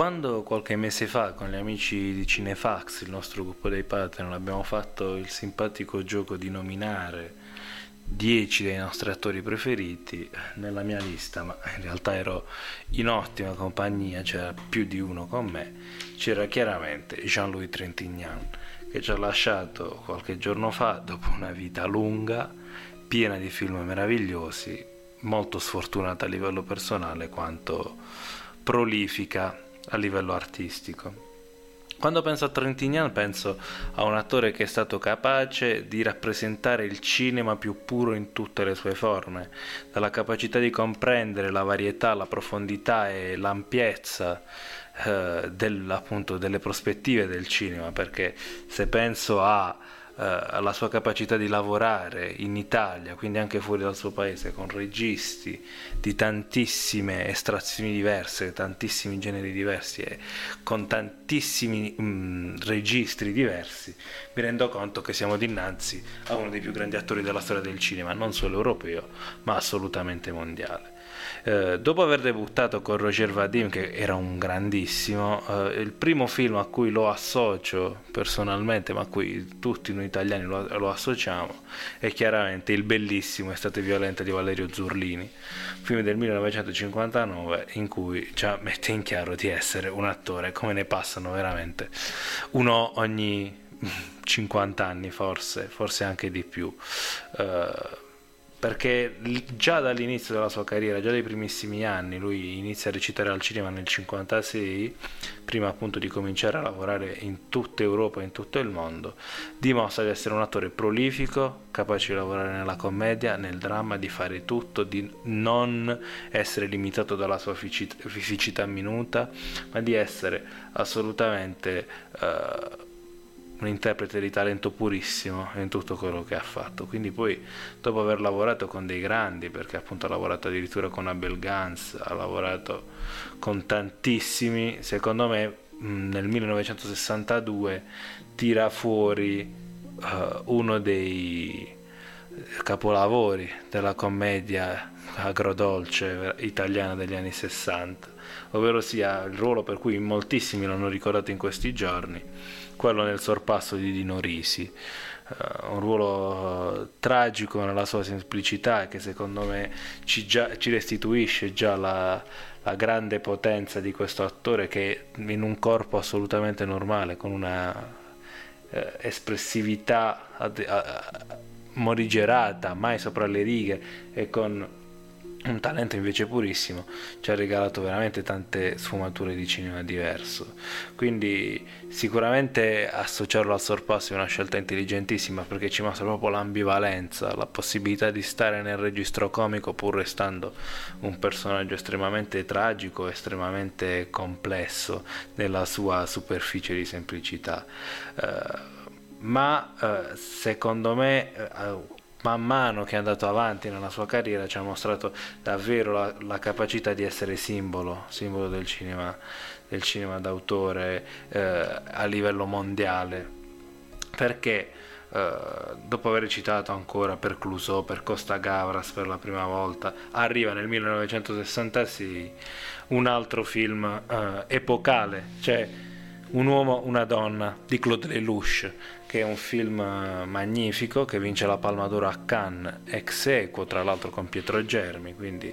quando qualche mese fa con gli amici di Cinefax, il nostro gruppo dei Patreon, abbiamo fatto il simpatico gioco di nominare 10 dei nostri attori preferiti nella mia lista, ma in realtà ero in ottima compagnia, c'era più di uno con me, c'era chiaramente Jean-Louis Trintignant che ci ha lasciato qualche giorno fa dopo una vita lunga, piena di film meravigliosi, molto sfortunata a livello personale quanto prolifica a livello artistico. Quando penso a Trentignan penso a un attore che è stato capace di rappresentare il cinema più puro in tutte le sue forme, dalla capacità di comprendere la varietà, la profondità e l'ampiezza eh, del, appunto, delle prospettive del cinema, perché se penso a alla sua capacità di lavorare in Italia, quindi anche fuori dal suo paese, con registi di tantissime estrazioni diverse, tantissimi generi diversi e con tantissimi mh, mm, registri diversi, mi rendo conto che siamo dinanzi a uno dei più grandi attori della storia del cinema, non solo europeo, ma assolutamente mondiale. Eh, dopo aver debuttato con Roger Vadim, che era un grandissimo, eh, il primo film a cui lo associo personalmente, ma a cui tutti noi italiani lo, lo associamo, è chiaramente Il bellissimo Estate violenta di Valerio Zurlini, film del 1959 in cui già mette in chiaro di essere un attore, come ne passano veramente uno ogni 50 anni forse, forse anche di più. Uh, perché già dall'inizio della sua carriera, già dai primissimi anni, lui inizia a recitare al cinema nel 1956, prima appunto di cominciare a lavorare in tutta Europa e in tutto il mondo, dimostra di essere un attore prolifico, capace di lavorare nella commedia, nel dramma, di fare tutto, di non essere limitato dalla sua fisicità minuta, ma di essere assolutamente... Uh, un interprete di talento purissimo in tutto quello che ha fatto. Quindi poi dopo aver lavorato con dei grandi, perché appunto ha lavorato addirittura con Abel Gans, ha lavorato con tantissimi, secondo me nel 1962 tira fuori uh, uno dei capolavori della commedia agrodolce italiana degli anni 60, ovvero sia il ruolo per cui moltissimi l'hanno ricordato in questi giorni, quello nel sorpasso di Dino Risi. Uh, un ruolo uh, tragico nella sua semplicità che secondo me ci, già, ci restituisce già la, la, grande potenza di questo attore che in un corpo assolutamente normale, con una uh, espressività ad, morigerata, mai sopra le righe e con un talento invece purissimo ci ha regalato veramente tante sfumature di cinema diverso. Quindi sicuramente associarlo al sorpasso è una scelta intelligentissima perché ci mostra proprio l'ambivalenza la possibilità di stare nel registro comico pur restando un personaggio estremamente tragico estremamente complesso nella sua superficie di semplicità. Uh, ma uh, secondo me uh, man mano che è andato avanti nella sua carriera ci ha mostrato davvero la, la capacità di essere simbolo, simbolo del cinema, del cinema d'autore eh, a livello mondiale. Perché eh, dopo aver recitato ancora per Clouseau, per Costa Gavras per la prima volta, arriva nel 1966 un altro film eh, epocale, cioè Un uomo, una donna di Claude Lelouch che è un film magnifico che vince la Palma d'Oro a Cannes ex equo tra l'altro con Pietro Germi quindi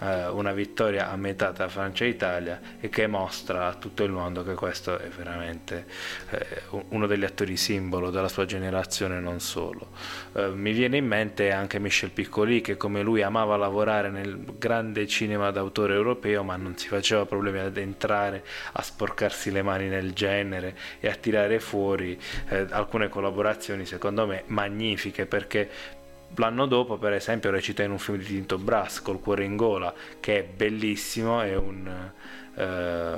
eh, una vittoria a metà tra Francia e Italia e che mostra a tutto il mondo che questo è veramente eh, uno degli attori simbolo della sua generazione non solo. Eh, mi viene in mente anche Michel Piccoli che come lui amava lavorare nel grande cinema d'autore europeo ma non si faceva problemi ad entrare a sporcarsi le mani nel genere e a tirare fuori eh, alcune alcune collaborazioni secondo me magnifiche perché l'anno dopo per esempio recita in un film di Tinto Brass col cuore in gola che è bellissimo è un, eh,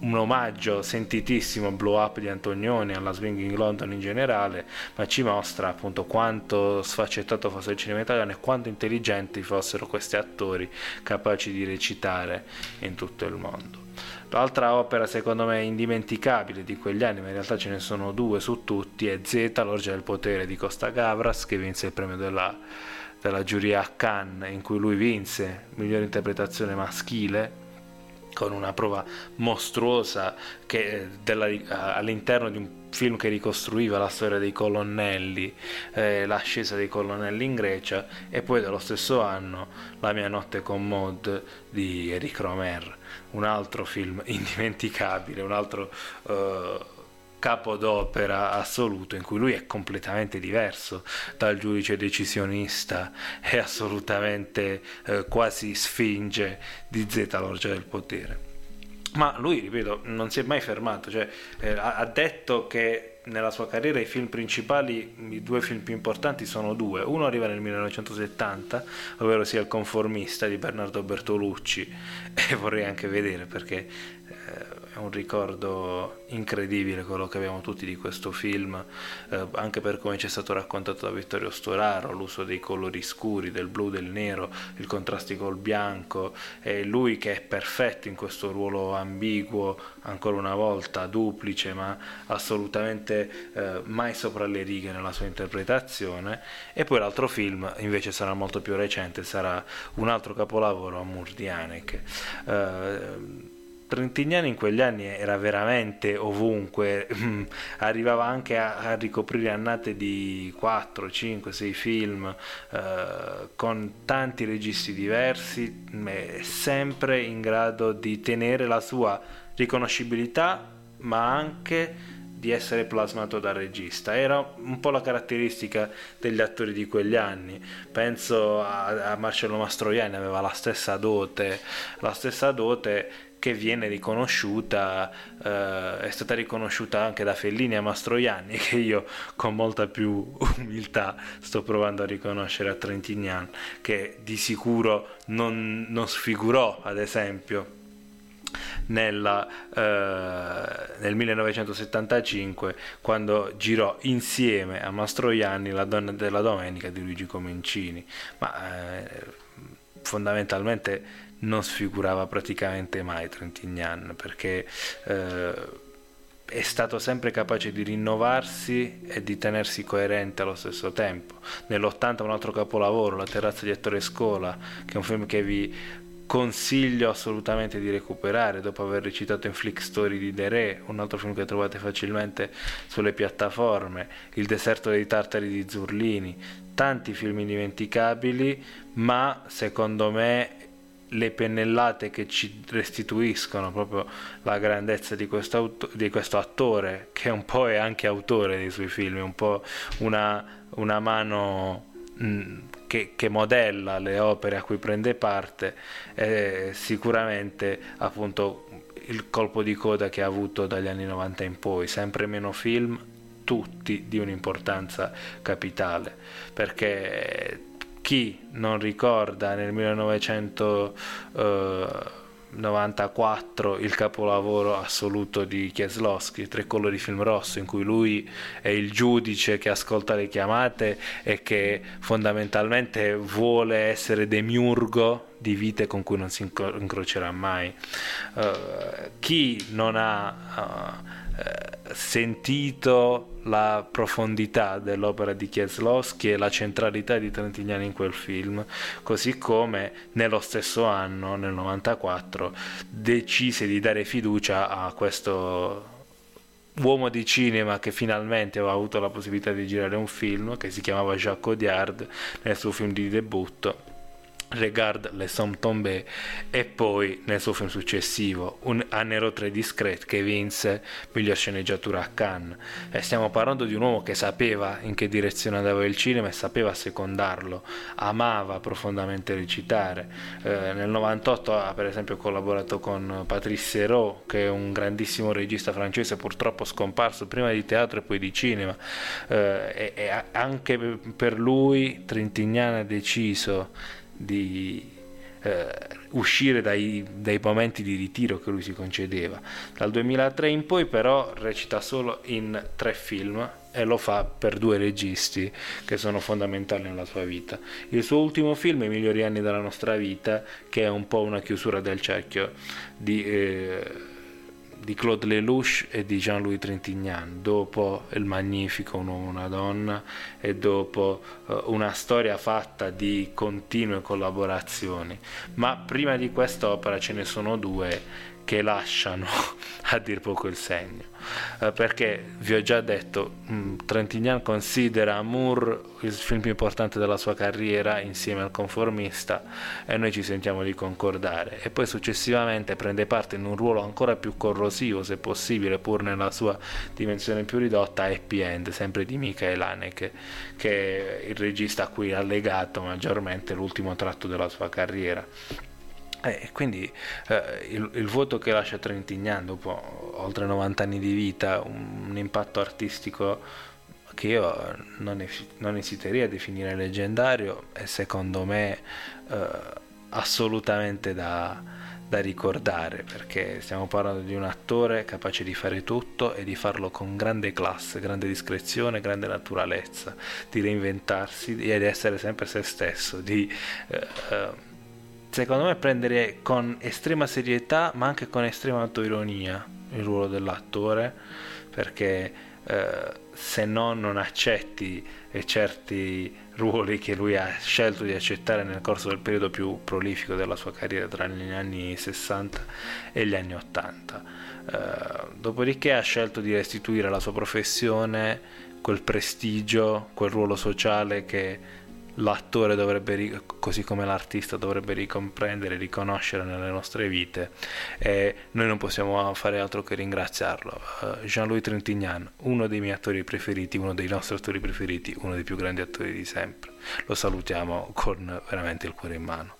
un omaggio sentitissimo blow up di Antonioni alla Swinging London in generale ma ci mostra appunto quanto sfaccettato fosse il cinema italiano e quanto intelligenti fossero questi attori capaci di recitare in tutto il mondo L'altra opera secondo me indimenticabile di quegli anni, ma in realtà ce ne sono due su tutti, è Z, l'orgia del potere di Costa Gavras, che vinse il premio della, della giuria a Cannes, in cui lui vinse migliore interpretazione maschile con una prova mostruosa che, della, all'interno di un film che ricostruiva la storia dei colonnelli, eh, l'ascesa dei colonnelli in Grecia e poi dello stesso anno La mia notte con Maud di Eric Romer, un altro film indimenticabile, un altro... Uh, capodopera assoluto in cui lui è completamente diverso dal giudice decisionista e assolutamente eh, quasi sfinge di Z l'orgia del potere. Ma lui, ripeto, non si è mai fermato, cioè, eh, ha detto che nella sua carriera i film principali, i due film più importanti sono due. Uno arriva nel 1970, ovvero sia Il conformista di Bernardo Bertolucci, e vorrei anche vedere perché eh, un ricordo incredibile quello che abbiamo tutti di questo film, eh, anche per come ci è stato raccontato da Vittorio Storaro, l'uso dei colori scuri, del blu, del nero, il contrasti col bianco, e lui che è perfetto in questo ruolo ambiguo, ancora una volta duplice, ma assolutamente eh, mai sopra le righe nella sua interpretazione. E poi l'altro film invece sarà molto più recente, sarà un altro capolavoro a Murdianek. Eh, Trentignani in quegli anni era veramente ovunque, arrivava anche a, a, ricoprire annate di 4, 5, 6 film eh, con tanti registi diversi, sempre in grado di tenere la sua riconoscibilità, ma anche di essere plasmato dal regista. Era un po' la caratteristica degli attori di quegli anni. Penso a, a Marcello Mastroianni, aveva la stessa dote, la stessa dote che viene riconosciuta, eh, è stata riconosciuta anche da Fellini e Mastroianni, che io con molta più umiltà sto provando a riconoscere a Trentignan, che di sicuro non, non sfigurò, ad esempio, nella, eh, nel 1975 quando girò insieme a Mastroianni La donna della domenica di Luigi Comencini, ma eh, fondamentalmente non sfigurava praticamente mai Trentignan perché eh, è stato sempre capace di rinnovarsi e di tenersi coerente allo stesso tempo. Nell'80 un altro capolavoro, La terrazza di Ettore Scola, che è un film che vi consiglio assolutamente di recuperare dopo aver recitato in Flick Story di De Re, un altro film che trovate facilmente sulle piattaforme, Il deserto dei tartari di Zurlini, tanti film indimenticabili, ma secondo me le pennellate che ci restituiscono proprio la grandezza di questo, di questo attore, che un po' è anche autore dei suoi film, un po' una, una mano mh, che, che, modella le opere a cui prende parte, è sicuramente appunto il colpo di coda che ha avuto dagli anni 90 in poi, sempre meno film, tutti di un'importanza capitale, perché chi non ricorda nel 1994 il capolavoro assoluto di Kieslowski, Tre colori film rosso, in cui lui è il giudice che ascolta le chiamate e che fondamentalmente vuole essere demiurgo di vite con cui non si incrocerà mai. Uh, chi non ha uh, sentito la profondità dell'opera di Kieslowski e la centralità di Trentignani in quel film, così come nello stesso anno, nel 94, decise di dare fiducia a questo uomo di cinema che finalmente aveva avuto la possibilità di girare un film che si chiamava Jacques Audiard nel suo film di debutto Regard les Sommes Tombés e poi nel suo film successivo un Annero 3 Discret che vinse miglior sceneggiatura a Cannes. E stiamo parlando di un uomo che sapeva in che direzione andava il cinema e sapeva secondarlo amava profondamente recitare. Eh, nel 98 ha per esempio collaborato con Patrice Serrault che è un grandissimo regista francese purtroppo scomparso prima di teatro e poi di cinema. Eh, e, e anche per lui Trintignani ha deciso di eh, uscire dai, dai, momenti di ritiro che lui si concedeva. Dal 2003 in poi però recita solo in tre film e lo fa per due registi che sono fondamentali nella sua vita. Il suo ultimo film, I migliori anni della nostra vita, che è un po' una chiusura del cerchio di... Eh, di Claude Lelouch e di Jean-Louis Trintignant, dopo Il Magnifico, Un uomo una donna e dopo uh, una storia fatta di continue collaborazioni. Ma prima di quest'opera ce ne sono due che lasciano a dir poco il segno. Eh, perché vi ho già detto, mh, mm, Trentignan considera Amour il film più importante della sua carriera insieme al conformista e noi ci sentiamo di concordare. E poi successivamente prende parte in un ruolo ancora più corrosivo, se possibile, pur nella sua dimensione più ridotta, Happy End, sempre di Michael Haneke, che è il regista a cui ha legato maggiormente l'ultimo tratto della sua carriera. E quindi eh, il, il, voto che lascia Trentignan dopo oltre 90 anni di vita, un, un impatto artistico che io non, es- non, esiterei a definire leggendario e secondo me eh, assolutamente da, da ricordare perché stiamo parlando di un attore capace di fare tutto e di farlo con grande classe, grande discrezione, grande naturalezza, di reinventarsi e di essere sempre se stesso, di eh, eh secondo me prendere con estrema serietà ma anche con estrema autoironia il ruolo dell'attore perché eh, se no non accetti certi ruoli che lui ha scelto di accettare nel corso del periodo più prolifico della sua carriera tra gli anni 60 e gli anni 80 eh, dopodiché ha scelto di restituire alla sua professione quel prestigio quel ruolo sociale che l'attore dovrebbe, così come l'artista dovrebbe ricomprendere, riconoscere nelle nostre vite e noi non possiamo fare altro che ringraziarlo. Uh, Jean-Louis Trintignant, uno dei miei attori preferiti, uno dei nostri attori preferiti, uno dei più grandi attori di sempre. Lo salutiamo con veramente il cuore in mano.